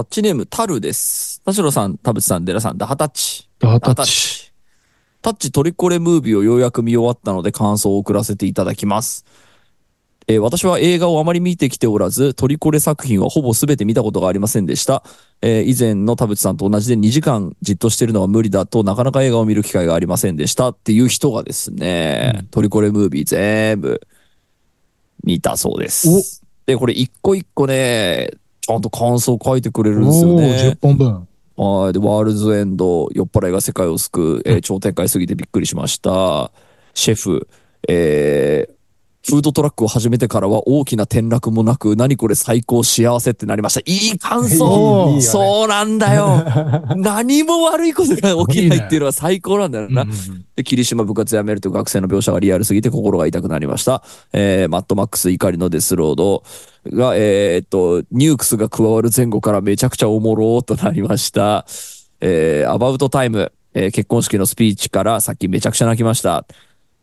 タッチネーム、タルです。田代さん、田淵さん、デラさん、ダハタッチ。ダータタッッチ。チ。タッチトリコレムービーをようやく見終わったので感想を送らせていただきます。えー私は映画をあまり見てきておらず、トリコレ作品はほぼ全て見たことがありませんでした。えー以前の田淵さんと同じで2時間じっとしてるのは無理だとなかなか映画を見る機会がありませんでしたっていう人がですね、トリコレムービー全部見たそうです。で、これ一個一個ね、ちゃんと感想書いてくれるんですよね10。本分。はい。で、ワールズエンド、酔っ払いが世界を救う、えー超展開すぎてびっくりしました。シェフ、えーフードトラックを始めてからは大きな転落もなく、何これ最高幸せってなりました。いい感想ねそうなんだよ 何も悪いことが起きないっていうのは最高なんだよな。うんうんうんで、霧島部活辞めるという学生の描写がリアルすぎて心が痛くなりました。えーマッドマックス怒りのデスロードが、えーっと、ニュークスが加わる前後からめちゃくちゃおもろーとなりました。えーアバウトタイム、えー結婚式のスピーチからさっきめちゃくちゃ泣きました。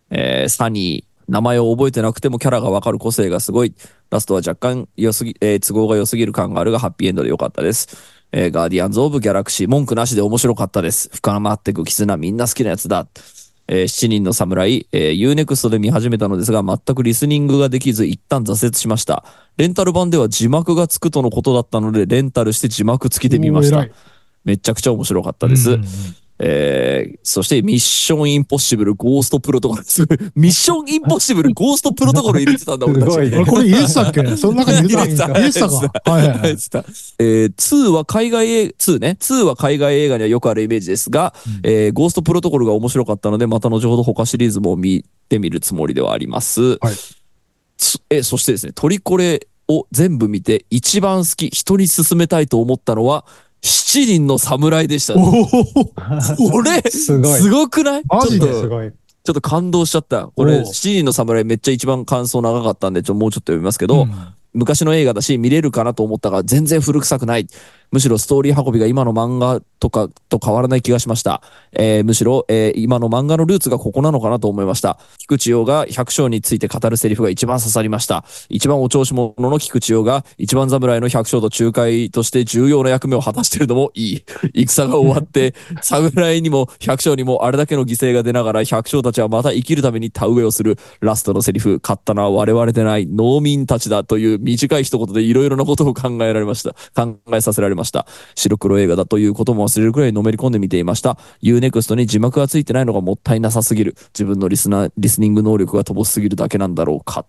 えーサニー、名前を覚えてなくてもキャラがわかる個性がすごい。ラストは若干良すぎ、えー都合が良すぎる感があるがハッピーエンドで良かったです。えーガーディアンズ・オブ・ギャラクシー、文句なしで面白かったです。深まってく絆、みんな好きなやつだ。えー七人の侍、えー、Unext で見始めたのですが、全くリスニングができず、一旦挫折しました。レンタル版では字幕がつくとのことだったので、レンタルして字幕付きで見ました。めちゃくちゃ面白かったです。うんうんうんえー、そして、ミッションインポッシブル、ゴーストプロトコル。すごいミッションインポッシブル、ゴーストプロトコル入れてたんだ、俺たち。すごいねあれこれ入れ てたっけその中に入れてた入れてた入れてたか。はいはいはい。えー、2は海外映画、2ね。2は海外映画にはよくあるイメージですが、えーゴーストプロトコルが面白かったので、また後ほど他シリーズも見てみるつもりではあります。はいつえーそしてですね、トリコレを全部見て、一番好き、人に勧めたいと思ったのは、七人の侍でした、おね。おこれ、すごいすごくない？マジでちょっとすごい。ちょっと感動しちゃった。こおれ、う七人の侍めっちゃ一番感想長かったんで、ちょもうちょっと読みますけど、うん昔の映画だし見れるかなと思ったが全然古臭くない。むしろストーリー運びが今の漫画とかと変わらない気がしました。えーむしろ、えー今の漫画のルーツがここなのかなと思いました。菊池陽が百姓について語るセリフが一番刺さりました。一番お調子者の菊池陽が一番侍の百姓と仲介として重要な役目を果たしているのもいい。戦が終わって、侍にも百姓にもあれだけの犠牲が出ながら百姓たちはまた生きるために田植えをする。ラストのセリフ、勝ったのは我々でない農民たちだという短い一言でいろいろなことを考えられました。考えさせられました。白黒映画だということも忘れるくらいのめり込んで見ていました。Unext に字幕がついてないのがもったいなさすぎる。自分のリスナー、リスニング能力が乏しすぎるだけなんだろうか。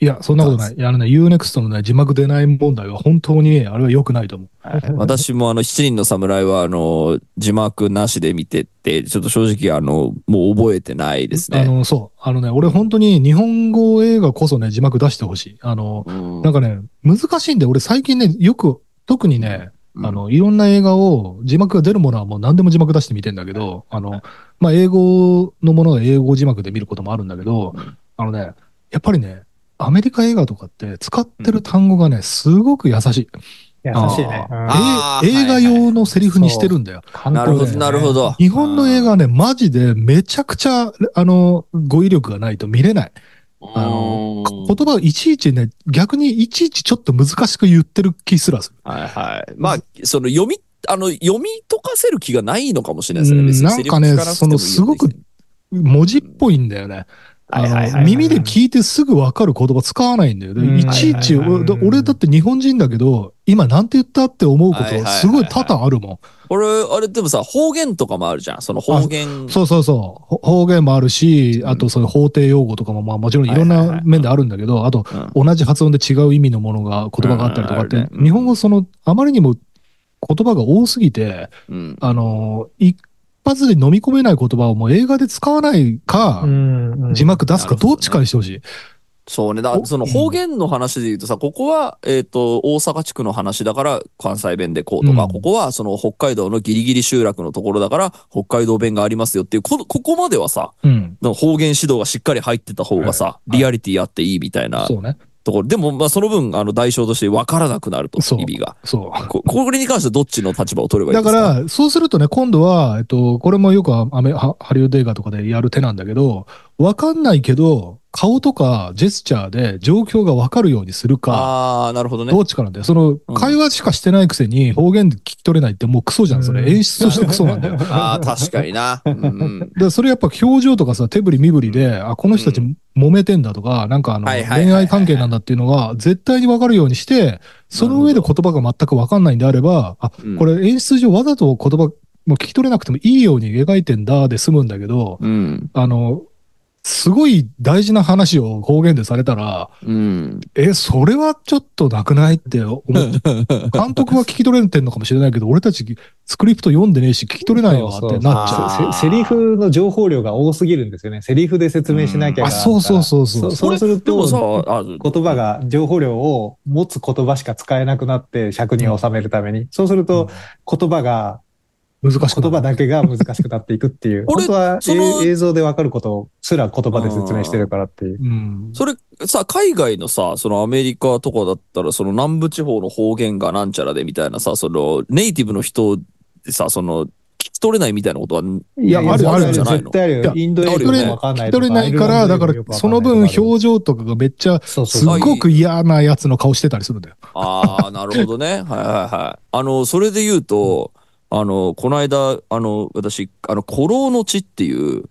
いや、そんなことない。あのね、Unext のね、字幕出ない問題は本当に、あれは良くないと思う。私もあの、七人の侍はあの、字幕なしで見てて、ちょっと正直あの、もう覚えてないですね。あの、そう。あのね、俺本当に日本語映画こそね、字幕出してほしい。あの、うんなんかね、難しいんで、俺最近ね、よく、特にね、うんあの、いろんな映画を、字幕が出るものはもう何でも字幕出して見てんだけど、あの、まあ、英語のものは英語字幕で見ることもあるんだけど、あのね、やっぱりね、アメリカ映画とかって使ってる単語がね、すごく優しい。優しいね。映画用のセリフにしてるんだよ。なるほど、なるほど。日本の映画はね、マジでめちゃくちゃ、あの、語彙力がないと見れない。あの、うん言葉をいちいちね、逆にいちいちちょっと難しく言ってる気すらする。はいはい。まあ、その読み、あの、読み解かせる気がないのかもしれないですね。なんかねそのすごく文字っぽいんだよね。耳で聞いてすぐ分かる言葉使わないんだよ。でうんいちいち、はいはいはい俺俺だって日本人だけど、今なんて言ったって思うことすごい多々あるもん。これ、あれでもさ、方言とかもあるじゃん。その方言。そうそうそう。ほ方言もあるし、あとそういう法定用語とかもまあもちろんいろんない面であるんだけど、あとうん同じ発音で違う意味のものが、言葉があったりとかって日本語その、あまりにも言葉が多すぎて、うん。あの、一発で飲み込めない言葉をもう映画で使わないか、うんうん字幕出すかどっちかにしてほしい。そうね。だおその方言の話で言うとさ、ここは、えっ、と、大阪地区の話だから関西弁でこうとか、うんここはその北海道のギリギリ集落のところだから北海道弁がありますよっていう、こここまではさ、うん。の方言指導がしっかり入ってた方がさ、いリアリティあっていいみたいなそうね。ところ。でも、まあその分、あの、代償として分からなくなると、意味が。そう。ここれに関してはどっちの立場を取ればいいだですか？から、そうするとね、今度は、えっと、これもよくアメハハリウッド映画とかでやる手なんだけど、わかんないけど、顔とかジェスチャーで状況がわかるようにするか、ああ、なるほどねど。っちかなんだよ。その、うん会話しかしてないくせに方言で聞き取れないってもうクソじゃん、それ。うん演出としてクソなんだよ。だ かああ、確かにな。うんうん。らそれやっぱ表情とかさ、手振り身振りで、あ、この人たち揉めてんだとか、なんかあの、はいはいはいはい恋愛関係なんだっていうのが絶対にわかるようにして、その上で言葉が全くわかんないんであれば、あ、うんこれ演出上わざと言葉もう聞き取れなくてもいいように描いてんだで済むんだけど、うん。あの、すごい大事な話を方言でされたら、うん。え、それはちょっとなくないって思う。監督は聞き取れてんのかもしれないけど、俺たちスクリプト読んでねえし、聞き取れないわってなっちゃう。セリフの情報量が多すぎるんですよね。セリフで説明しなきゃあ、そうそうそうそう。そそうするでもさと、、あ言葉が、情報量を持つ言葉しか使えなくなって、尺に収めるために。そうすると、言葉が、難しく言葉だけが難しくなっていくっていう。俺本当はそのえ映像でわかることすら言葉で説明してるからっていう。うん。それさ、海外のさ、そのアメリカとかだったら、その南部地方の方言がなんちゃらでみたいなさ、そのネイティブの人でさ、その、聞き取れないみたいなことは、いやあるあるじゃないの？絶対あるよ。インド英語あるよねもわかんない聞き取れないから、だから、その分表表情とかがめっちゃ、すっごく嫌なやつの顔してたりするんだよ。ああ、なるほどね。はいはいはい。あの、それで言うと、あの、この間、あの、私、あの、古老の地っていう、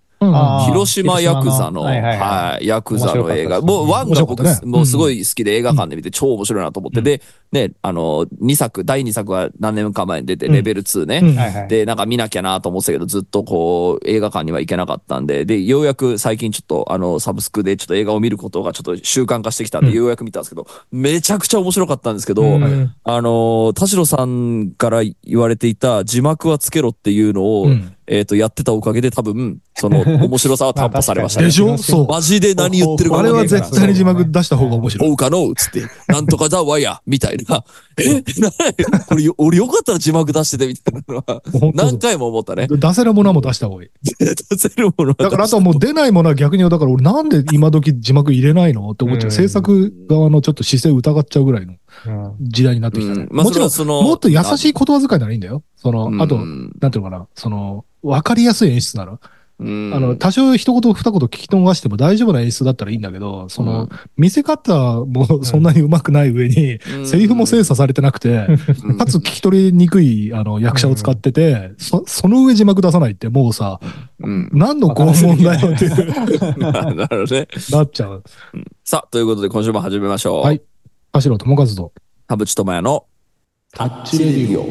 広島ヤクザの、はいはいははい、ヤクザの映画。もう、ワンが僕、もうすごい好きで映画館で見て超面白いなと思って、うん。で、ね、あの、2作、第2作は何年か前に出て、うん。レベル2ね。うん。はいはい。で、なんか見なきゃなと思ってたけど、ずっとこう、映画館には行けなかったんで、で、ようやく最近ちょっと、あの、サブスクでちょっと映画を見ることがちょっと習慣化してきたんで、うん。ようやく見たんですけど、めちゃくちゃ面白かったんですけど、うん。あの、田代さんから言われていた字幕はつけろっていうのを、うんえっ、と、やってたおかげで多分、その、面白さは担保されましたねで。しょ？そう。マジで何言ってるかあれは分かんないから絶対に字幕出した方が面白い。そうかのつって、なんとかだわや、みたいな。え、なこ俺よかったら字幕出しててみたいなのは、何回も思ったね。出せるものはもう出した方がいい。出せるものはだからあとはもう出ないものは逆に、だから俺なんで今時字幕入れないの？って思っちゃう。うん制作側のちょっと姿勢疑っちゃうぐらいのうん時代になってきたね。うんまあ、もちろん、そのもっと優しい言葉遣いならいいんだよ。その、あと、うんなんていうのかな、その、わかりやすい演出なら。うんあの、多少一言二言聞き逃しても大丈夫な演出だったらいいんだけど、その、見せ方もそんなに上手くない上に、うんセリフも精査されてなくて、うんかつ聞き取りにくい、あの、役者を使ってて、そ、その上字幕出さないってもうさ、うん。何の拷問だよって なるほどね。なっちゃう。さあ、ということで今週も始めましょう。はい。田代智和と、田淵智也のタッチレディオ。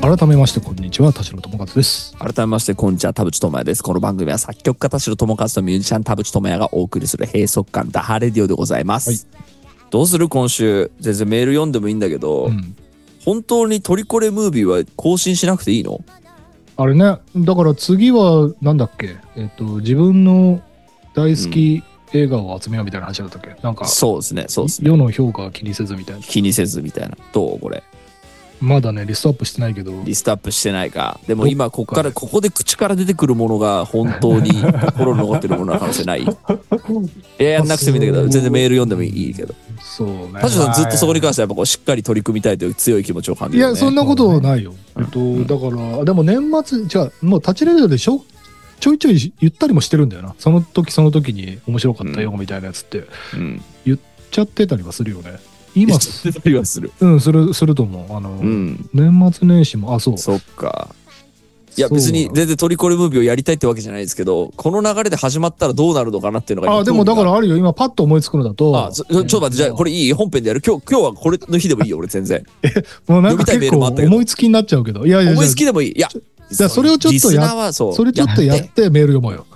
改めまして、こんにちは、田代智和です。改めまして、こんにちは、田淵智也です。この番組は作曲家田代智和とミュージシャン田淵智也がお送りする閉塞感ダハレディオでございます。どうする今週？全然メール読んでもいいんだけど、うん。本当にトリコレムービーは更新しなくていいの？あれね、だから次は、なんだっけ、えっと、自分の大好き映画を集めようみたいな話だったっけ？なんか、そうですね、そうですね。世の評価は気にせずみたいな。気にせずみたいな。どう？これ。まだね、リストアップしてないけど、リストアップしてないか。でも今、ここから、ここで口から出てくるものが本当に心に残ってるものの可能性ない。いや、やんなくてもいいんだけど、全然メール読んでもいいけど。そうね。田代さんずっとそこに関してはやっぱこうしっかり取り組みたいという強い気持ちを感じる、ね。いや、そんなことないよ。うんえっと、だから、でも年末、じゃあ、もう立ちレベルでしょちょいちょい言ったりもしてるんだよな。その時その時に面白かったよみたいなやつってうん。言っちゃってたりはするよね。今、てたりはする。うん、する、すると思う。あの、うん。年末年始も、あ、そう。そっか。いや、別に全然トリコレムービーをやりたいってわけじゃないですけど、この流れで始まったらどうなるのかなっていうのが今あ、でもだからあるよ。今パッと思いつくのだと、があ、ちょちょっと待って、じゃあこれいい本編でやる？今日、今日はこれの日でもいいよ、俺全然。もうなんか結構思いつきになっちゃうけど。いやいや、思いじつきでもいい。いや、じゃあそれをちょっとや。それちょっとやってメール読もうよ。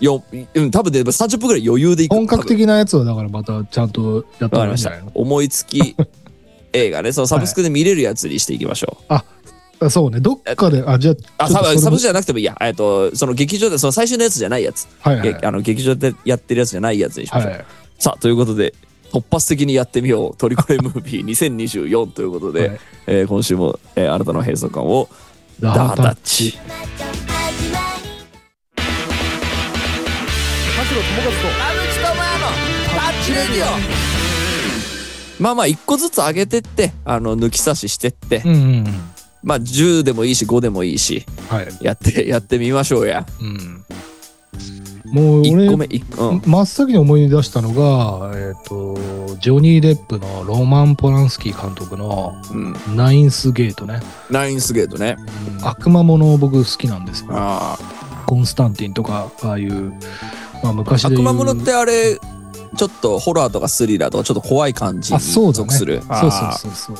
よ、うん、多分ね、30分ぐらい余裕でいく。本格的なやつはだからまたちゃんとやったわかりました。思いつき 映画ね、そのサブスクで見れるやつにしていきましょう。あそうね、どっかで、あ、じゃあ、サブサブスクじゃなくてもいいや。えっと、その劇場で、その最初のやつじゃないやつ。はいはい。げあの劇場でやってるやつじゃないやつにしましょう。はい。さあ、ということで、突発的にやってみよう。トリコレムービー2024ということで、はいえー今週も、えー新たな閉塞感をダダータッチ智和と田淵智也のタッチレディオまあまあ一個ずつ上げてってあの抜き差ししてって、うんうんうん。まあ10でもいいし5でもいいしはい。やってやってみましょうやうん。もう1個俺、目うん真っ先に思い出したのが、えっ、と、ジョニー・デップのローマン・ポランスキー監督のうんナインスゲートね。ナインスゲートね悪魔もの僕好きなんですよ。あコンスタンティンとか、ああいう、まあ昔あで言う。悪魔物ってあれちょっとホラーとかスリラーとかちょっと怖い感じにあ、そうだね。属する。そうそうそうそう。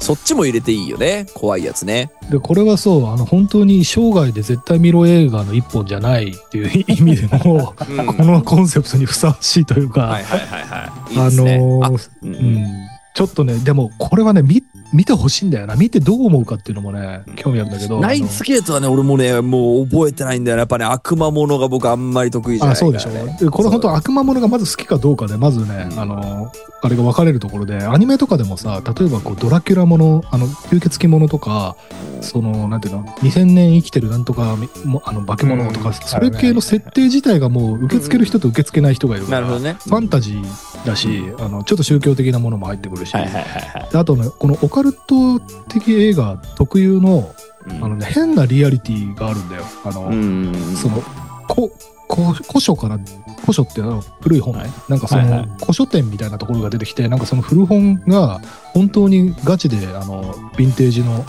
そっちも入れていいよね怖いやつね。で、これはそう、あの、本当に生涯で絶対見ろ映画の一本じゃないっていう意味でも、うん。このコンセプトにふさわしいというか、はいはいはいはい。いいあですね。あのーうん。うん、ちょっとね、でもこれはね、見見てほしいんだよな。見てどう思うかっていうのもね、興味あるんだけど。ナインスゲートはね俺もねもう覚えてないんだよねやっぱね悪魔ものが僕あんまり得意じゃあないから、そうでしょ、ね、でこれ本当悪魔ものがまず好きかどうかでまずね、うん。あのあれが分かれるところでアニメとかでもさ例えばこうドラキュラものあの吸血鬼ものとかそのなんていうの2000年生きてるなんとかあの化け物とか、うん。それ系の設定自体がもう受け付ける人と受け付けない人がいるから、なるほどね。ファンタジーだし、あのちょっと宗教的なものも入ってくるし、はいはいはいはい。であとねこのオカルト的映画特有のうん。あの、ね、変なリアリティがあるんだよ。あの、うんそのここ古書から古書って古い本ね、はい。なんかその、はいはい。古書店みたいなところが出てきてなんかその古本が本当にガチであのヴィンテージの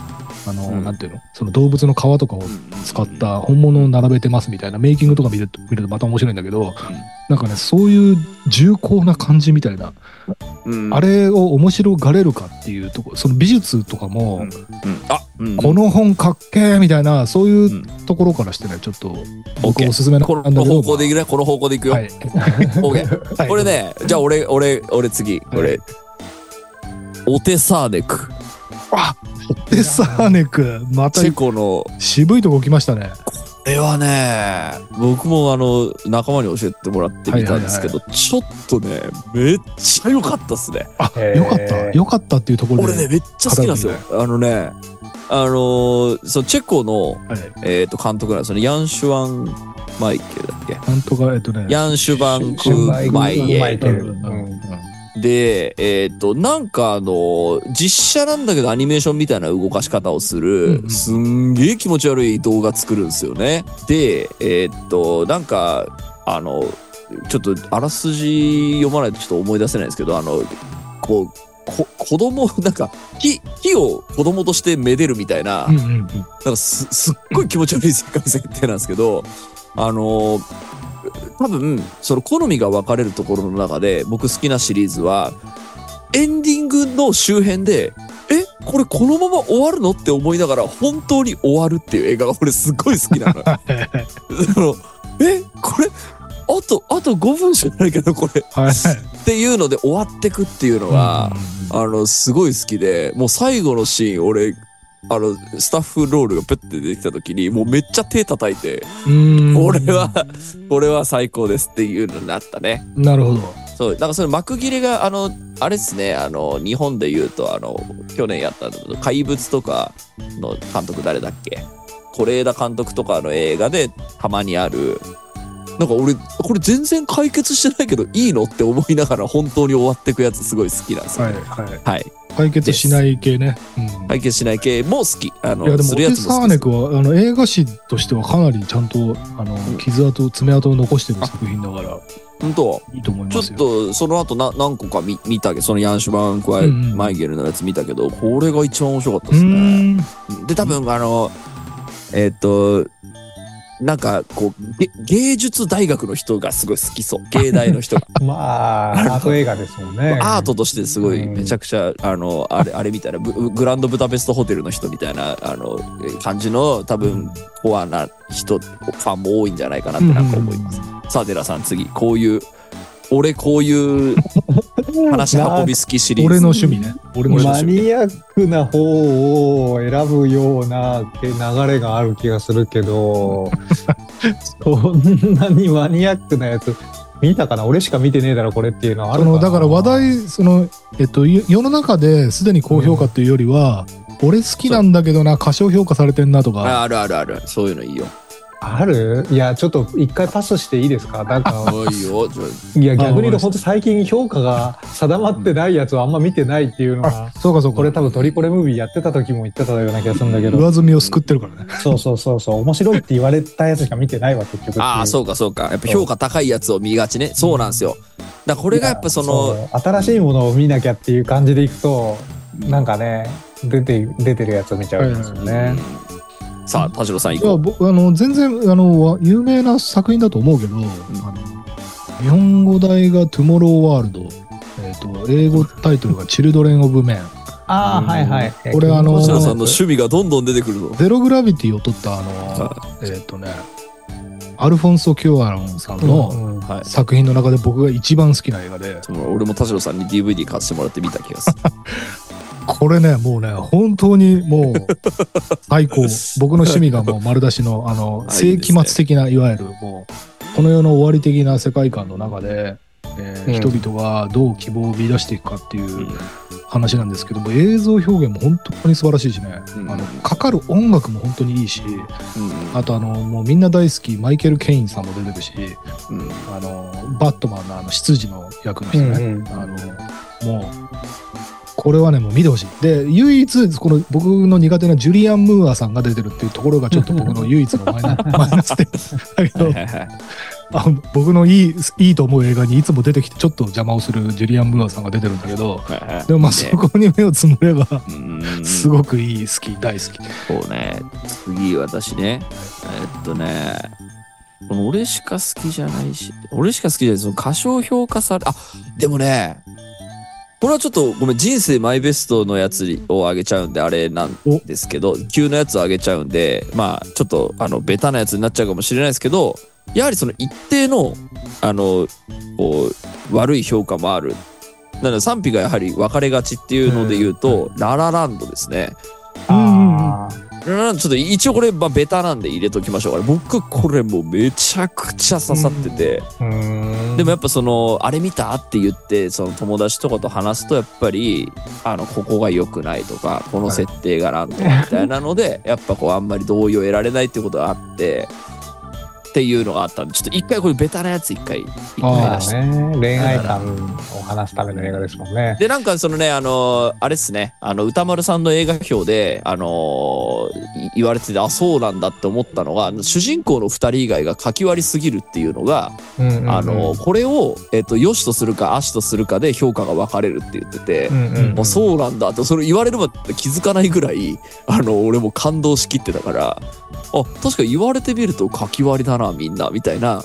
あの、うん。なんていうの？その動物の皮とかを使った本物を並べてますみたいなメイキングとか見ると見るとまた面白いんだけど、なんかねそういう重厚な感じみたいな、うん。あれを面白がれるかっていうとこその美術とかも、うん。うん。あ、うん。この本かっけーみたいなそういううん。ところからしてねちょっと僕おすすめなんこの方向でいくねこの方向でいくよ、はい。はい。これ。ねじゃあ俺俺俺次。はい。オテサーネクで、サーネク、またチェコの渋いとこ来ましたね。これはね僕もあの仲間に教えてもらってみたんですけど、ちょっとねめっちゃ良かったっすねあ、よかった。よかったっていうところで。俺ねめっちゃ好きなんですよあのねあのーそうチェコの、はい。えー、と監督なんですよねヤン・シュワン・マイケルだっけ？なんとか、えっとね。ヤン・シュバンクマイケル。うんうんで、えっ、と、なんかあの、実写なんだけどアニメーションみたいな動かし方をする、すんげえ気持ち悪い動画作るんですよね。で、えっ、と、なんか、あの、ちょっとあらすじ読まないとちょっと思い出せないんですけど、あの、こう、こ子供、なんか、木、木を子供としてめでるみたいな。なんかすすっごい気持ち悪い世界設定なんですけど、あの多分その好みが分かれるところの中で僕好きなシリーズはエンディングの周辺でえこれこのまま終わるのって思いながら本当に終わるっていう映画が俺すっごい好きなのよ。そのえこれあとあと5分しかないけどこれはい。っていうので終わってくっていうのが、あの、すごい好きで、もう最後のシーン、俺、あの、スタッフロールがプッて出てきた時に、もうめっちゃ手叩いて、うん。これは、これは最高ですっていうのになったね。なるほど。そう、なんかその幕切れが、あの、あれですね、あの、日本で言うと、あの、去年やったの、怪物とかの監督誰だっけ？是枝監督とかの映画でたまにある、なんか俺、これ全然解決してないけどいいのって思いながら本当に終わってくやつすごい好きなんですよ。はい。はい。はい。解決しない系ね。うん。解決しない系も好き。あの、いやでも、オ。サーネクはあの映画史としてはかなりちゃんとあのん傷跡、爪痕を残してる作品だから本当？いいと思いちょっ。とその後な何個か見見たけど、そのヤンシュバンクワイ、うんうんマイゲルのやつ見たけど、これが一番面白かったうですね。ん。で、多分あの、えっ、と、なんかこうげ芸術大学の人がすごい好きそう。芸大の人が。まあ、アート映画ですもんね。アートとしてすごいうんめちゃくちゃ、あの、あれ、あれみたいな、ブグランドブダペストホテルの人みたいな、あの、感じの多分、コアな人、ファンも多いんじゃないかなってなんか思います。さあ、寺さん次、こういう、俺こういう話運び好きシリーズ。俺の趣味ね。俺の趣味。マニアックな方を選ぶような流れがある気がするけど、そんなにマニアックなやつ見たかな俺しか見てねえだろこれっていうのはあるかなそのだから話題そのえっとよ世の中ですでに高評価っていうよりは、俺好きなんだけどな過小評価されてんなとかああるあるある。そういうのいいよ。ある？いや、ちょっと一回パスしていいですか？なんか、おいや、逆に言うと本当最近評価が定まってないやつをあんま見てないっていうのが、そうかそうか。これ多分トリコレムービーやってた時も言ってたような気がするんだけど、上積みを救ってるからね。そうそうそうそう、面白いって言われたやつしか見てないわ、結局。ああ、そうかそうか。やっぱ評価高いやつを見がちね。そうなんですよ。だからこれがやっぱその、新しいものを見なきゃっていう感じでいくと、なんかね、出て、出てるやつを見ちゃうんですよね。さあ、田代さんいこ僕あの全然あの有名な作品だと思うけど、あの日本語題が「トゥモローワールド」えー、と英語タイトルが「チルドレン・オブ・メンああ、はいはい。これあのう。田代さんの趣味がどんどん出てくるぞ」。ゼログラビティを取ったあのえっ、とねアルフォンソ・キュアロンさんのうんうんはい。作品の中で僕が一番好きな映画でその俺も田代さんに DVD 買ってもらって見た気がする。これねもうね本当にもう最高。僕の趣味がもう丸出しのあの世紀末的ないわゆるもうこの世の終わり的な世界観の中で、えーうん。人々がどう希望を見出していくかっていう話なんですけども映像表現も本当に素晴らしいしね、うん。あのかかる音楽も本当にいいしうんあとあのもうみんな大好きマイケル・ケインさんも出てるしあのバットマンのあの執事の役の人ね、あのもうこれはねもう見てほしい。で唯一この僕の苦手なジュリアン・ムーアさんが出てるっていうところがちょっと僕の唯一のマイナ マイナス点。だけどあ僕のいいいいと思う映画にいつも出てきてちょっと邪魔をするジュリアン・ムーアさんが出てるんだけどでもまあそこに目をつむればうん。すごくいい好き大好き。そうね。次、私ね。えっとね。俺しか好きじゃないし、俺しか好きじゃない、その過小評価され、あ、でもね、これはちょっとごめん、人生マイベストのやつをあげちゃうんで、あれなんですけど、急なやつをあげちゃうんで、まあ、ちょっと、あの、ベタなやつになっちゃうかもしれないですけど、やはりその一定の、あの、悪い評価もある。なので賛否がやはり分かれがちっていうので言うと、ララランドですね。ちょっと一応これ、まあ、ベタなんで入れときましょうかね。僕これもうめちゃくちゃ刺さってて。でもやっぱその、あれ見たって言って、その友達とかと話すと、やっぱり、あの、ここが良くないとか、この設定がなんとかみたいなので、やっぱこう、あんまり同意を得られないってことがあって、っていうのがあったんで、ちょっと一回これベタなやつ一回、一回出して。ね、恋愛観を話すための映画ですもんね。で、なんかそのね、あのーあれっすね、あの、歌丸さんの映画表で、あの言われてて、あ、そうなんだって思ったのが、主人公の二人以外が書き割りすぎるっていうのが、うんうんうんあのーこれを、えっ、と、良しとするか、悪しとするかで評価が分かれるって言ってて、うんうんもうそうなんだって、それ言われれば気づかないぐらい、あの、俺も感動しきってたから、あ、確か言われてみると書き割りだな、みんな、みたいな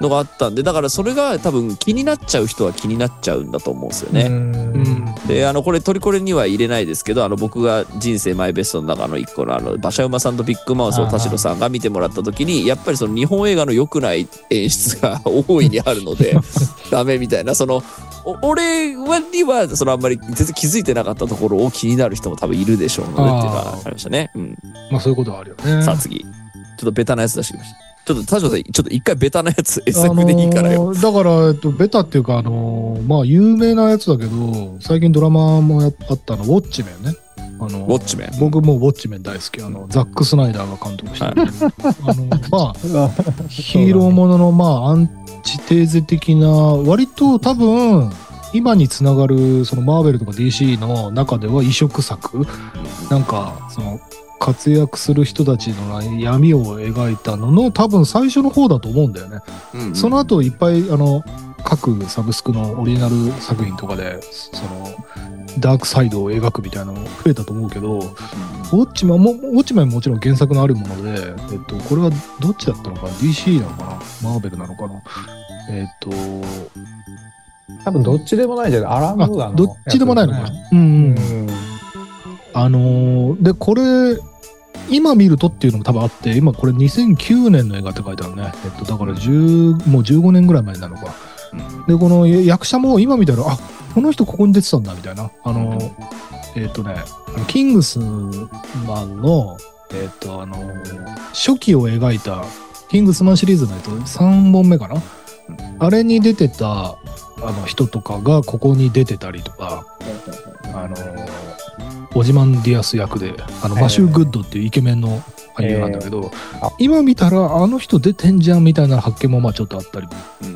のがあったんで、だからそれが多分気になっちゃう人は気になっちゃうんだと思うんですよね。うんで、あの、これ、トリコレには入れないですけど、あの、僕が人生マイベストの中の一個の、あの、馬車馬さんとビッグマウスを田代さんが見てもらった時に、やっぱりその日本映画の良くない演出が大いにあるので、ダメみたいな、その、お俺はには、そのあんまり全然気づいてなかったところを気になる人も多分いるでしょうのでっていうのがありましたね。うん。まあそういうことはあるよねさあ次。ちょっとベタなやつ出してきました。ちょっと田代さん、ちょっと一回ベタなやつ、SF でいいからよ。あのーだから、えっと、ベタっていうか、あのーまあ、有名なやつだけど、最近ドラマもやあったの、ウォッチメンね。あのーウォッチメン僕もウォッチメン大好き。あの、ザック・スナイダーが監督してる。あの、まあ、ヒーローものの、まあ、アンチテーゼ的な、割と多分、今につながる、そのマーベルとか DC の中では異色作なんか、その、活躍する人たちの闇を描いたのの多分最初の方だと思うんだよね。うんその後いっぱいあの各サブスクのオリジナル作品とかでそのダークサイドを描くみたいなの増えたと思うけどウォッチマンもウォッチマンももちろん原作のあるもので、えっと、これはどっちだったのかな？DC なのかな？マーベルなのかな？えっと多分どっちでもないじゃない？アラン・ムーアのあどっちでもないのかな、うんううんんあのーでこれ今見るとっていうのも多分あって今これ2009年の映画って書いてあるね、えっと、だから10もう15年ぐらい前なのか。でこの役者も今見たらあこの人ここに出てたんだみたいな。あのえっ、とねキングスマンのえっ、とあの初期を描いたキングスマンシリーズの、えっと、3本目かなあれに出てたあの人とかがここに出てたりとかあのオジマンディアス役であのはいマシュー・グッドっていうイケメンの俳優なんだけど、あ。今見たらあの人出てんじゃんみたいな発見もまあちょっとあったりう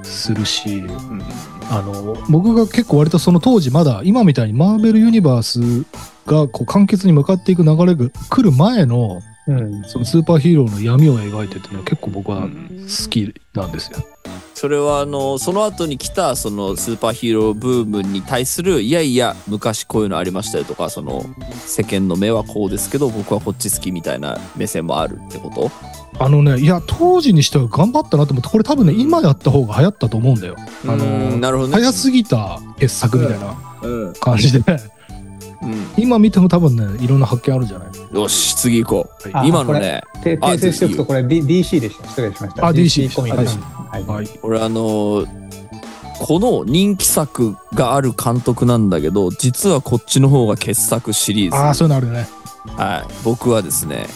んするし、うんあの僕が結構割とその当時まだ今みたいにマーベルユニバースがこう完結に向かっていく流れが来る前のうん。そのスーパーヒーローの闇を描いてっていうのは結構僕はうん。好きなんですよ。それはあのその後に来たそのスーパーヒーローブームに対するいやいや昔こういうのありましたよとかその世間の目はこうですけど僕はこっち好きみたいな目線もあるってこと？あのねいや当時にしては頑張ったなと思ってこれ多分ね今やった方が流行ったと思うんだよ。あうのん。なるほどね。早すぎた傑作みたいなうん。感じで、うん今見ても多分ねいろんな発見あるんじゃない？よし次行こうあ今のねて訂正しておくと、これ D- DC でした。失礼しました。あ DC コミックス。ははい。はい。俺あのこの人気作がある監督なんだけど実はこっちの方が傑作シリーズああそういうのあるよね。はい、僕はですね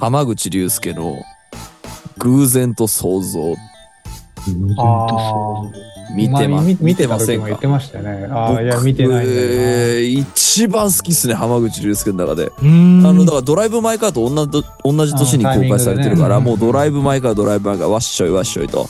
浜口竜介の「偶然と想像あ」見てま見見てませんか？言ってましたよね。ああ、いや、見てないん一番好きっすね浜口竜介の中で。あのだからドライブ・マイ・カーと同じ同じ年に公開されてるから、もうドライブ・マイ・カードライブ・マイ・カーわっしょいわっしょいと。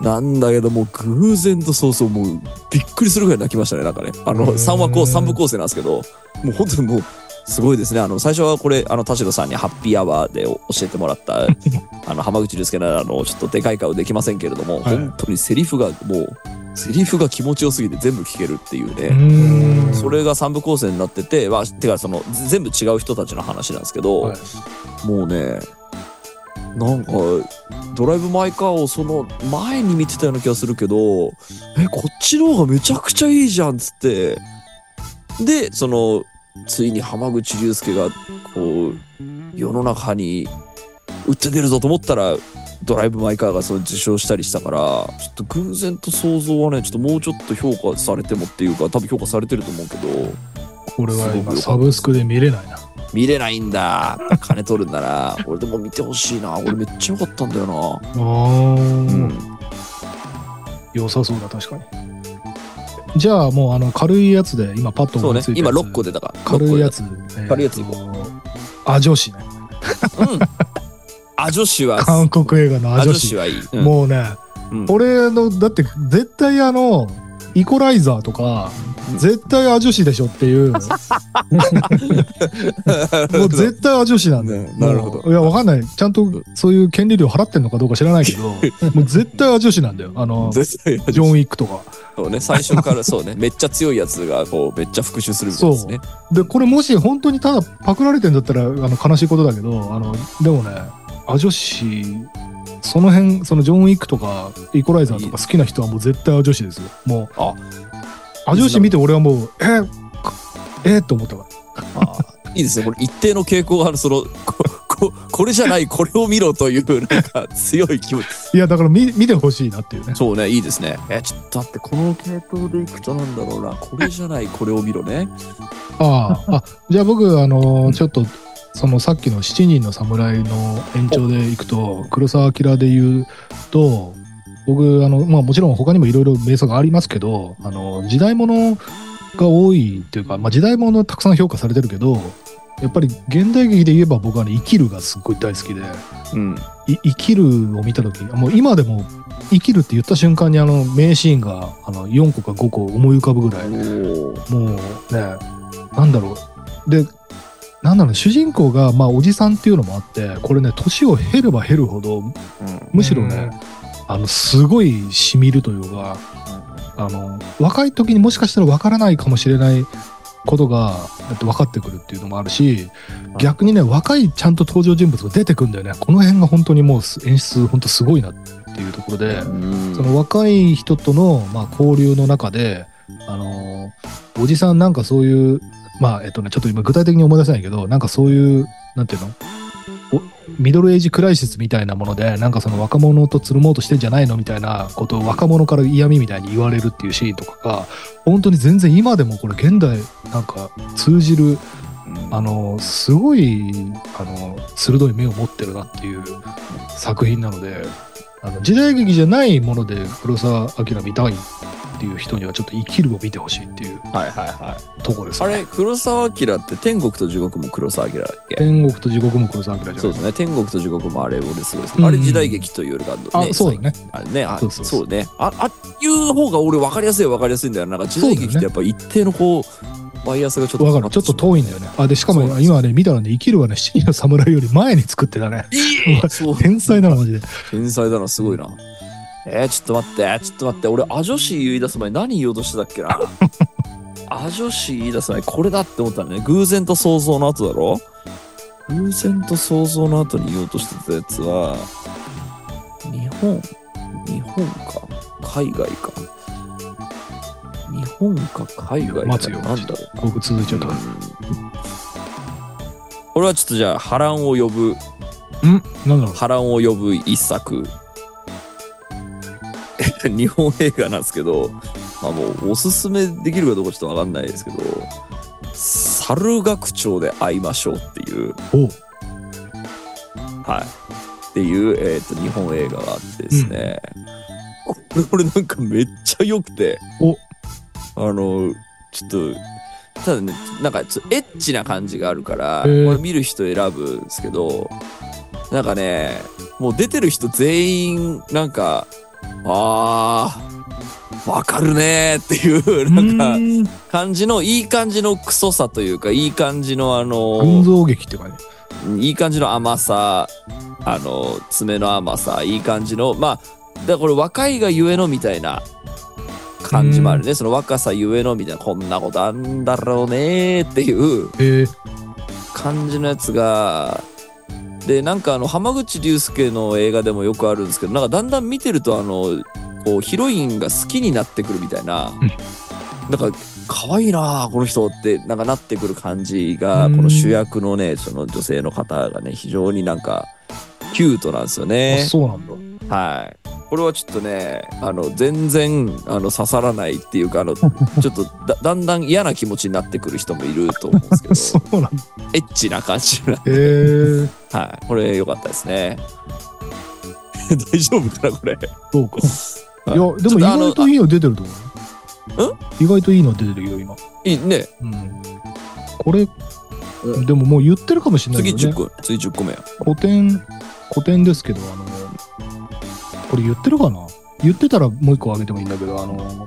なんだけどもう偶然とそうそうもうびっくりするぐらい泣きましたねなんかね。あのうん。3話こう3部構成なんですけどもう本当にもうすごいですね。あの最初はこれあの田代さんにハッピーアワーで教えてもらった あの浜口竜介ならあのちょっとでかい顔できませんけれども、はい。本当にセリフがもうセリフが気持ちよすぎて全部聞けるっていううね、ーん。それが3部構成になってて、まあ、てかそのぜ全部違う人たちの話なんですけど、はい。もうねなんかドライブ・マイ・カーをその前に見てたような気がするけどえこっちの方がめちゃくちゃいいじゃんっつって。でそのついに浜口竜介がこう世の中に打って出るぞと思ったらドライブ・マイ・カーがその受賞したりしたからちょっと偶然と想像はねちょっともうちょっと評価されてもっていうか多分評価されてると思うけどこれは今サブスクで見れないな。見れないんだ。金取るんだな俺でも見てほしいな。俺めっちゃ良かったんだよな。ああ、うん。良さそうだ確かに。じゃあもうあの軽いやつで今パッとそうね。今6個出たか。ら軽いやつ。軽いやついえーとアジョシね。うん。アジョシは。韓国映画のアアジョシ。はいい、うん。もうね、うん。俺のだって絶対あのイコライザーとかうん。絶対アジョシでしょっていう。もう絶対アジョシなんだよ、ねなるほど。いやわかんない。ちゃんとそういう権利料払ってんのかどうか知らないけど もう絶対アジョシなんだよ。あのジョン・ウィックとかそうね最初からそうねめっちゃ強いやつがこうめっちゃ復讐するみたいですね。でこれもし本当にただパクられてんだったらあの悲しいことだけどあのでもねアジョシその辺そのジョン・ウィックとかイコライザーとか好きな人はもう絶対アジョシですよ。もうあ。アジョシ見て俺はもうえーえー、と思ったわ。あいいですね。これ一定の傾向があるそのこれじゃないこれを見ろというなんか強い気持ち。いやだから見見てほしいなっていうね。そうねいいですね。えちょっと待ってこの系統でいくとなんだろうな。これじゃないこれを見ろね。あああじゃあ僕あのーちょっとそのさっきの7人の侍の延長でいくと黒澤明で言うと僕あのまあもちろん他にもいろいろ名作がありますけどあの時代物が多いっていうか、まあ、時代物たくさん評価されてるけどやっぱり現代劇で言えば僕はね生きるがすっごい大好きでうん。い生きるを見た時にもう今でも生きるって言った瞬間にあの名シーンがあの4個か5個思い浮かぶぐらいもうね、なんだろう。で、なんだろう、主人公が、まあ、おじさんっていうのもあって、これね、年を経れば経るほど、むしろね、あの、すごい染みるというか、あの、若い時にもしかしたら分からないかもしれないことが、えっと分かってくるっていうのもあるし、逆にね、若いちゃんと登場人物が出てくるんだよね。この辺が本当にもうす演出、本当すごいなっていうところで、うん。その若い人との、まあ、交流の中で、あのーおじさんなんかそういう、まあ、えっとね、ちょっと今具体的に思い出せないけど、なんかそういう、なんていうの？おミドルエイジクライシスみたいなもので、なんかその若者とつるもうとしてんじゃないのみたいなことを若者から嫌味みたいに言われるっていうシーンとかが、本当に全然今でもこれ現代なんか通じる、あの、すごい、あの、鋭い目を持ってるなっていう作品なので、あの時代劇じゃないもので黒澤明見たいっていう人にはちょっと生きるを見てほしいっていうはいはいはい。ところですね。あれ、黒澤明って天国と地獄も黒澤明だっけ天国と地獄も黒澤明じゃないそうですね。天国と地獄もあれ、俺すごいです。うんあれ時代劇というよりか、ね、あ、そうだね。あれね、あそうそうそうね。あ、あいう方が俺分かりやすい分かりやすいんだよな。なんか時代劇ってやっぱ一定のこう、バイアスがちょっとわかる。ちょっと遠いんだよね。あ、で、しかもそうなんです今ね、見たらね、生きるはね、七人の侍より前に作ってたね。いい そう天才だな、マジで。天才だな、すごいな。えー、ちょっと待って、ちょっと待って、俺、アジョシー言い出す前に何言おうとしてたっけな？アジョシー言い出す前にこれだって思ったのね。偶然と想像の後だろ？偶然と想像の後に言おうとしてたやつは、日本日本か？海外か？日本か海外か？待つよなんだろう？僕続いちゃったか俺はちょっとじゃあ波乱を呼ぶら。ん？なんだろう。波乱を呼ぶ一作 日本映画なんですけど、まあ、もうおすすめできるかどうかちょっとわかんないですけど猿学長で会いましょうっていう。お。はい。っていう、えー、と日本映画があってですね、これ俺なんかめっちゃ良くてお。あのちょっとただねなんかちょっとエッチな感じがあるから、これ見る人選ぶんですけどなんかねもう出てる人全員なんかあーわかるねーっていう なんか感じのいい感じのクソさというかいい感じのあの群像劇っていうかね。いい感じの甘さ、あの、爪の甘さ、いい感じの、まあ、だからこれ若いがゆえのみたいな感じもあるね。その若さゆえのみたいな、こんなことあんだろうねーっていうえー、感じのやつが、で、なんかあの、浜口竜介の映画でもよくあるんですけど、なんかだんだん見てると、あの、こう、ヒロインが好きになってくるみたいな、なんか、可愛いなあこの人ってなんかなってくる感じがうん。この主役のねその女性の方がね非常になんかキュートなんですよあねそうなんだ。はいこれはちょっとねあの全然あの刺さらないっていうかあのちょっと だだんだん嫌な気持ちになってくる人もいると思うんですけど そうなんだ。エッチな感じなえー、はいこれ良かったですね 大丈夫かなこれ？そうか。はいいや、でも意外といいの出てると思うよ。意外といいの出てるよ、今。いいねうん。これ、うんでももう言ってるかもしれない次けどね10。個次10個目や古典、古典ですけど、あの、これ言ってるかな？言ってたらもう一個あげてもいいんだけど、あの、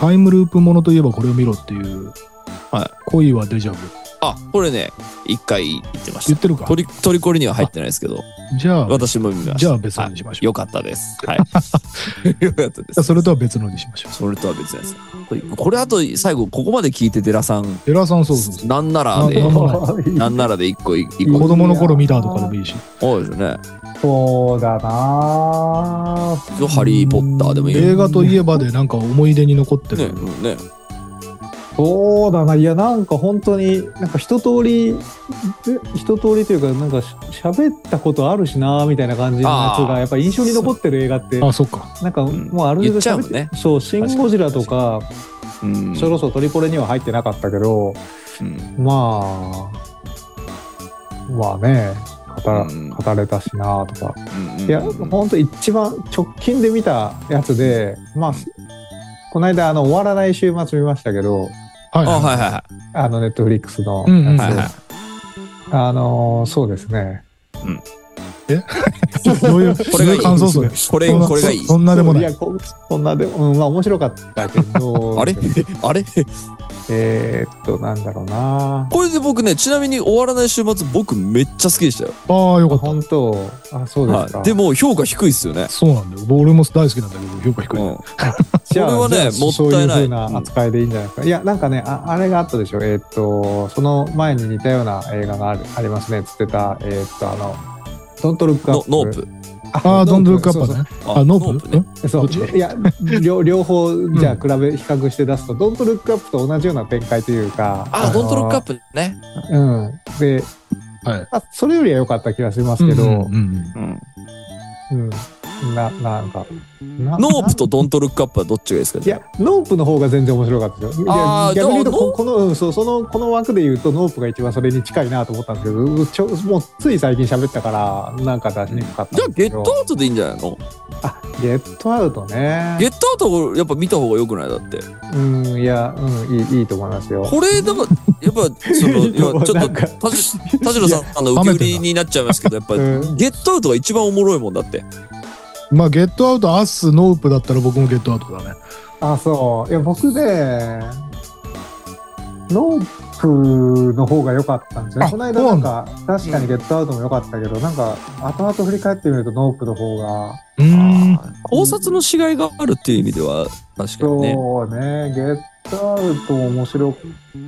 タイムループものといえばこれを見ろっていう、はい恋はデジャブ。あこれね一回言ってました言ってるか？トリトリコリには入ってないですけどじゃあ、私も見ました。じゃあ別のにしましょう。よかったです。はい。よかったです。それとは別のにしましょそれとは別です。これあと最後ここまで聞いて寺さん、う。エラさんそうそうそう。なんならでな、んならなんならで一個一子個。供の頃見たとかでもいいし。そうですね。そうだなぁハリーポッターでもいいよ。映画といえばでなんか思い出に残ってね、る。うんね。そうだな。いや、なんか本当に、なんか一通り、で一通りというか、なんかし喋ったことあるしな、みたいな感じのやつが、やっぱ印象に残ってる映画って、あ、そっか。なんかんもうある程度ねそう、シン・ゴジラとか、うん。そろそろトリポレには入ってなかったけど、うんまあ、まあね、語語れたしな、とか。うんいや、本当一番直近で見たやつで、まあ、この間、あの、終わらない週末見ましたけど、はいあ、はいはいはあの、ネットフリックスのうんうんやつ。はいはい。あのーそうですね。どういう、これが感想それ。これ、これがいい。そんなでもない。や、こそんなでも、うん、まあ面白かったけど、あれ？あれ？えーっと、なんだろうな。これで僕ね、ちなみに終わらない週末、僕めっちゃ好きでしたよ。ああ、よかった。本当、あ、そうですか。はい。でも評価低いですよね。そうなんだよ。俺も大好きなんだけど、評価低い。うん。じゃあこれはねもったいないそういう風な扱いでいいんじゃないですか。いや、なんかね、ああれがあったでしょ。えーっと、その前に似たような映画があるありますね。つってた、えーっと、あの、ドントルックアップ。ノノープ。ああ、ドントルックアップね。あ、ノープ？ね。そうそうどっち？いや両両方じゃあ比べ、比較して出すとドントルックアップと同じような展開というかあ、ドントルックアップね。プうんではい。あそれよりは良かった気がしますけど、うんうんうんうん。うんななんかなノープとドントルックアップはどっちがいいですかいやノープの方が全然面白かったですよいあ逆に言うとここの、うん、そうそのこの枠で言うとノープが一番それに近いなと思ったんですけどちょもうつい最近喋ったからなんか出しにくかったじゃあゲットアウトでいいんじゃないの？あゲットアウトね。ゲットアウトやっぱ見た方が良くない？だって。うん、いや、うん、いい、いいと思いますよ。これ、だから、やっぱ、その、いやちょっと、田代さんの受け売りになっちゃいますけど、やっぱ、うんゲットアウトが一番おもろいもんだって。まあ、ゲットアウト、アス、ノープだったら僕もゲットアウトだね。あ、そう。いや、僕ね、ノープの方が良かったんですよ。あこの間なんか、確かにゲットアウトも良かったけど、なんか、後々振り返ってみるとノープの方が、うーん。考察のしがいがあるっていう意味では、確かにね。そうね、ゲットアウト面白く、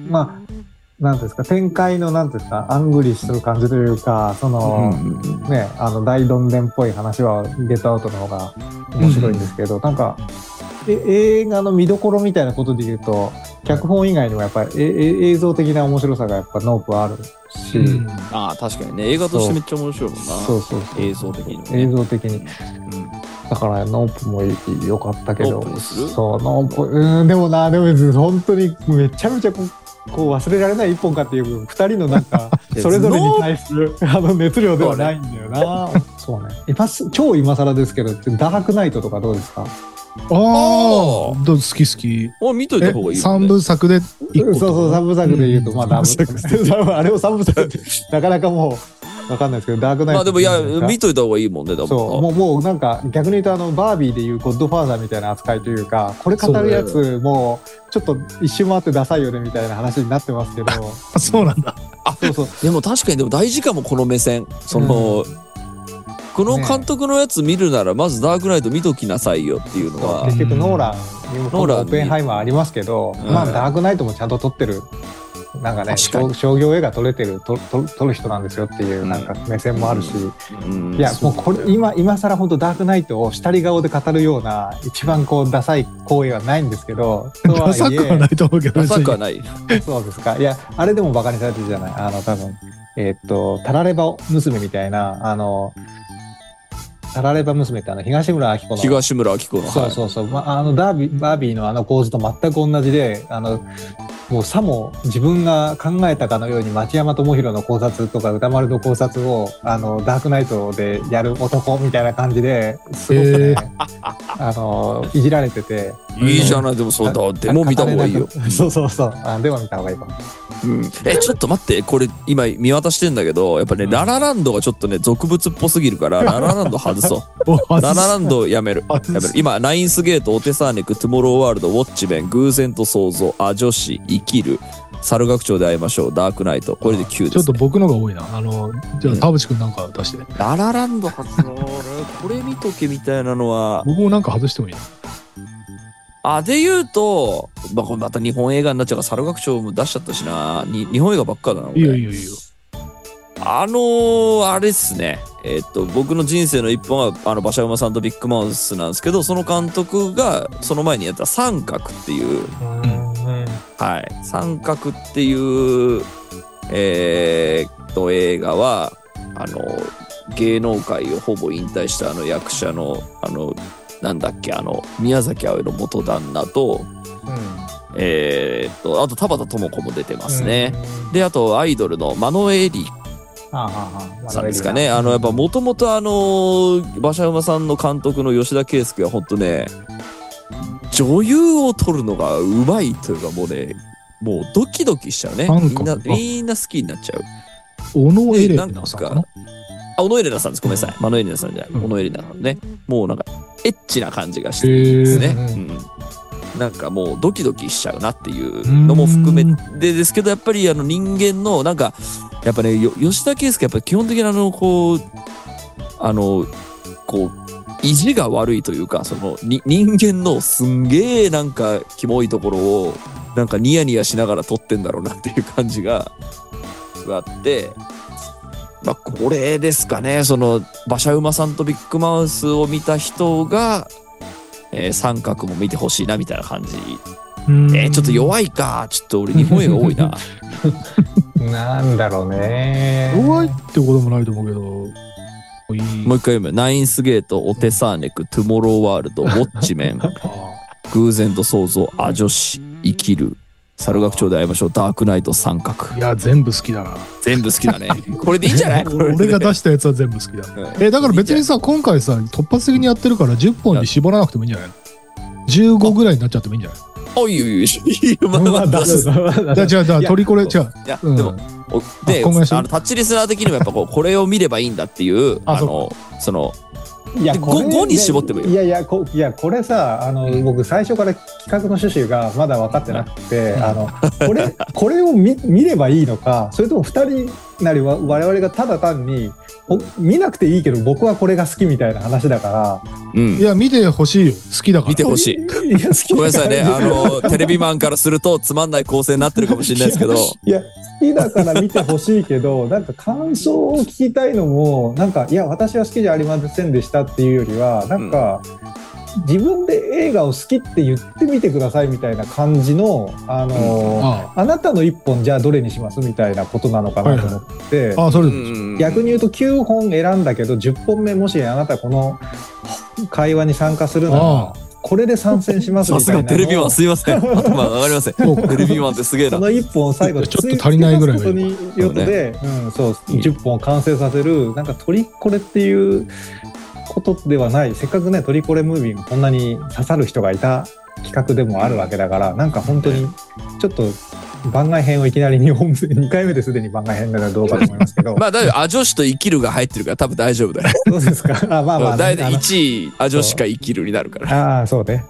まあ、なんですか、展開の、なんていうんですか、アングリッシュする感じというか、その、うんうんうんね、あの大どんでんっぽい話はゲットアウトの方が面白いんですけど、なんかえ映画の見どころみたいなことで言うと脚本以外にもやっぱりええ映像的な面白さがやっぱノープはあるし、うん。ああ、確かにね。映画としてめっちゃ面白いもんな。そうそうそう。映像的にもね。映像的に。うん。だからノープも良かったけど。そうノープ。うんでもなでも本当にめちゃめちゃこう忘れられない一本かっていう二人のなんか それぞれに対するあの熱量ではないんだよな。そうね。今す超今更ですけど、ダークナイトとかどうですか？ああ、どう好き好き。もう見といたえ方がいい、ね。三部作でそうそう、三部作で言うと、うんまあダブ あれを三部作って、なかなかもう、わかんないですけど、ダークナイト。まあでもいや、見見といた方がいいもんね、だそう、もう、もうなんか逆に言うと、あの、バービーでいうゴッドファーザーみたいな扱いというか、これ語るやつ、もう、ちょっと一周回ってダサいよねみたいな話になってますけど、あ そうなんだ。そうそう。でも確かにでも大事かも、この目線。その、この監督のやつ見るなら、まずダークナイト見ときなさいよっていうのは。結、局ノーランにもノーランに。オッペンハイマーありますけど、うん。まあダークナイトもちゃんと撮ってるなんかね商商業映画撮れてるとと撮る人なんですよっていうなんか目線もあるし、うん。いやもうこれ今今更本当ダークナイトを下り顔で語るような一番こうダサい行為はないんですけどダサいくはないと思うけど、ダサくは別ない。えそうですか。いやあれでもバカにされてるじゃない？あの多分えーっとタラレバ娘みたいなあのタラレバ娘ってあの東村明子の。東村明子の。そうそうそう、まあ、あのダービーバービーのあの構図と全く同じであのもうさも自分が考えたかのように町山智博の考察とか歌丸の考察をあのダークナイトでやる男みたいな感じですごくね、へあのいじられてて。はいいいじゃない、でもそうだ。でも見た方がいいよ。そうそうそう。あでも見た方がいいかも。うん。え、ちょっと待って、これ今見渡してんだけど、やっぱね、うん。ララランドがちょっとね、俗物っぽすぎるから、ララランド外そう。ララランドやめる。やめる。今、ナインスゲート、オテサーネク、トゥモローワールド、ウォッチメン、偶然と想像、アジョシ、生きる、猿学長で会いましょう、ダークナイト。これで9です、ね。ちょっと僕のが多いな。あの、じゃあ田淵くんなんか出して。ララランド外すの、俺これ見とけみたいなのは、僕もなんか外してもいいな。あ、で言うと、まあ、また日本映画になっちゃうから、猿学長も出しちゃったしな、に日本映画ばっかだな、俺いいよいいよいいよ。あのー、あれっすね。えっと、僕の人生の一本は、あの、馬車馬さんとビッグマウスなんですけど、その監督が、その前にやった三角っていう、はい。三角っていう、えーっと、映画は、あの、芸能界をほぼ引退したあの役者の、あの、なんだっけ、あの、宮崎あおいの元旦那と、えーっと、あと田畑智子も出てますね。で、あと、アイドルのマノエリさんですかね。あの、やっぱもともとあの、馬車馬さんの監督の吉田圭佑は本当ね、女優を撮るのがうまいというかもうね、もうドキドキしちゃうね。みんな、みんな好きになっちゃう。小野エレナさんかな？か、あ、小野エレナさんです。ごめんなさい。マノエレナさんじゃない。うん小野エレナさんね。もうなんか、エッチな感じがしてですね。へうんなんかもうドキドキしちゃうなっていうのも含めてですけど、やっぱりあの人間の、なんか、やっぱね、よ吉田圭佑やっぱ基本的にあの、こう、あの、こう、意地が悪いというか、その、に人間のすんげえなんか、キモいところを、なんかニヤニヤしながら撮ってんだろうなっていう感じが、あって、まあ、これですかね、その、馬車馬さんとビッグマウスを見た人が、えー三角も見てほしいなみたいな感じ。えーちょっとい。弱いか。ちょっと俺日本映画多いな。なんだろうね。弱いってこともないと思うけど。もう一回読む。ナインスゲート、オテサーネク、トゥモローワールド、ウォッチメン、あ偶然と想像、アジョシ、生きる、猿学長で会いましょう。ダークナイト三角。いや、全部好きだな。全部好きだね。これでいいんじゃない？俺が出したやつは全部好きだ。うんえ、だから別にさ、今回さ、突発的にやってるから10本に絞らなくてもいいんじゃないの ?15 ぐらいになっちゃってもいいんじゃない？あ、いいよいいよい。まあまあまあ出す。じゃあ、じゃあ、じゃあ、いやトリコレ、じゃあ、いや、でも、おで、あの、タッチリスナー的にもやっぱこう、これを見ればいいんだっていう、あの、その、いや、でこれごごに絞ってもいいいやいや、こいや、これさ、あの、僕最初から企画の趣旨がまだ分かってなくて、あの、これ、これを見見ればいいのか、それとも二人なりわ我々がただ単に、見なくていいけど僕はこれが好きみたいな話だから、うんい。や、見てほしいよ。好きだから。見てほしい。いや、好きごめんなさいね。あの、テレビマンからするとつまんない構成になってるかもしれないですけど、いや、好きだから見てほしいけど、なんか感想を聞きたいのも、なんか、いや、私は好きじゃありませんでしたっていうよりは、なんか、自分で映画を好きって言ってみてくださいみたいな感じの、あのああ。なたの一本じゃあどれにしますみたいなことなのかなと思って、あ、あそれ逆に言うと9本選んだけど10本目もしあなたこの会話に参加するなあらこれで参戦しますさすみたいなテレビマンすいません。頭上がりません。そうか。テレビマンってすげえな。その1本を最後ちょっと足りないぐらいがいい追加することによって、うん、そう10本を完成させるなんかトリコレっていうことではないせっかくねトリコレムービーがこんなに刺さる人がいた企画でもあるわけだからなんか本当にちょっと番外編をいきなり2本目2回目ですでに番外編なうかと思いますけど。まあ、だいぶ、アジョシと生きるが入ってるから多分大丈夫だよ。どうですか。あまあまあ、だいあの1位、アジョシか生きるになるから。ああ、そうね。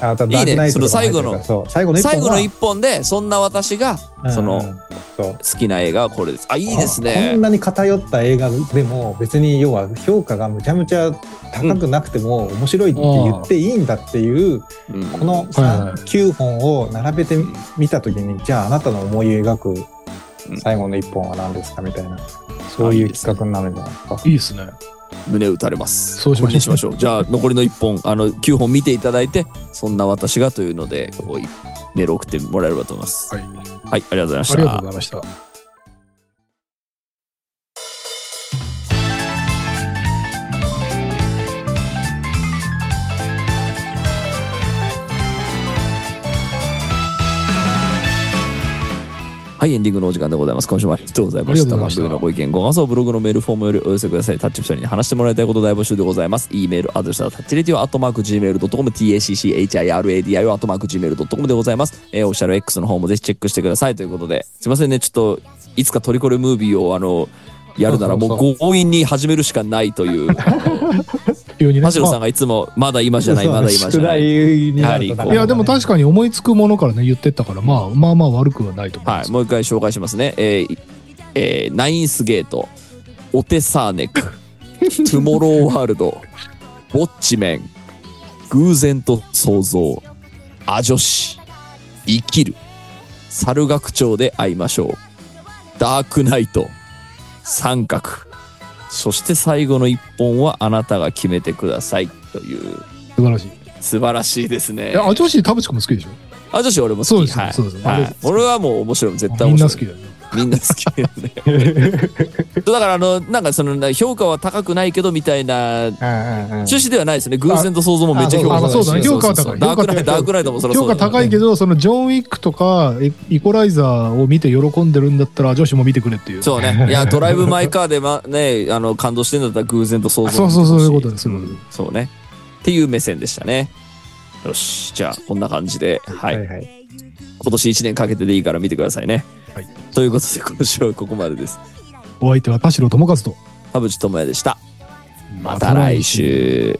あといいね。その最後の最後の一本で、そんな私が、うん。その好きな映画はこれです。あ、いいですこねん。なに偏った映画でも別に要は評価がむちゃむちゃ高くなくても面白いって言っていいんだっていううんこのはいはい9本を並べてみた時にじゃああなたの思い描く最後の一本は何ですかみたいなそういう企画になるんじゃないですか。いいですね。胸打たれます。そうしましょうしましょう。じゃあ、残りの1本、あの、9本見ていただいて、そんな私がというので、こうメール送ってもらえればと思います。はい。はい、ありがとうございましありがとうた。ございました。はい、エンディングのお時間でございます。今週もありがとうございました。番組のご意見、ご感想、ブログのメールフォームよりお寄せください。タッチプシャに話してもらいたいこと大募集でございます。e メールアドレスはタッチレディオアットマーク Gmail.com、tacchiradio アットマーク Gmail.com でございます。えー、オフィシャル X の方もぜひチェックしてくださいということで、す。いませんね、ちょっと、いつかトリコレムービーを、あの、やるならもう強引に始めるしかないという、急にね。田代さんまがいつも、まだ今じゃない、まだ今じ宿ゃない。いや、でも確かに思いつくものからね、言ってったから、まあ、まあまあ悪くはないと思います。はい、もう一回紹介しますね。えーえーナインスゲート、オテサーネック、トゥモローワールド、ウォッチメン、偶然と想像、アジョシ、生きる、猿学長で会いましょう、ダークナイト、三角、そして最後の一本はあなたが決めてくださいという素晴らしい。素晴らしいですねえ、。あ、女子田淵君も好きでしょ？アジョシ俺も好き。そうですねはいそうですねはい俺はもう面白い。絶対面白い。みんな好きだよね。みんな好きだよね。だからあのなんかその評価は高くないけどみたいな趣旨ではないですね。偶然と想像もめっちゃ評価高いそうだね評価は高いダークナイダークナイトもそれは評価高いけど、そのジョン・ウィックとかイイコライザーを見て喜んでるんだったら、女子も見てくれっていう。そうね。いやドライブマイカーでまねあの感動してんだったら偶然と想像そうそうそういうことです。そうね。っていう目線でしたね。よしじゃあこんな感じではい。今年1年かけてでいいから見てくださいね。はいということで今週はここまでです。お相手は田代智和と田淵智也でした。また来週。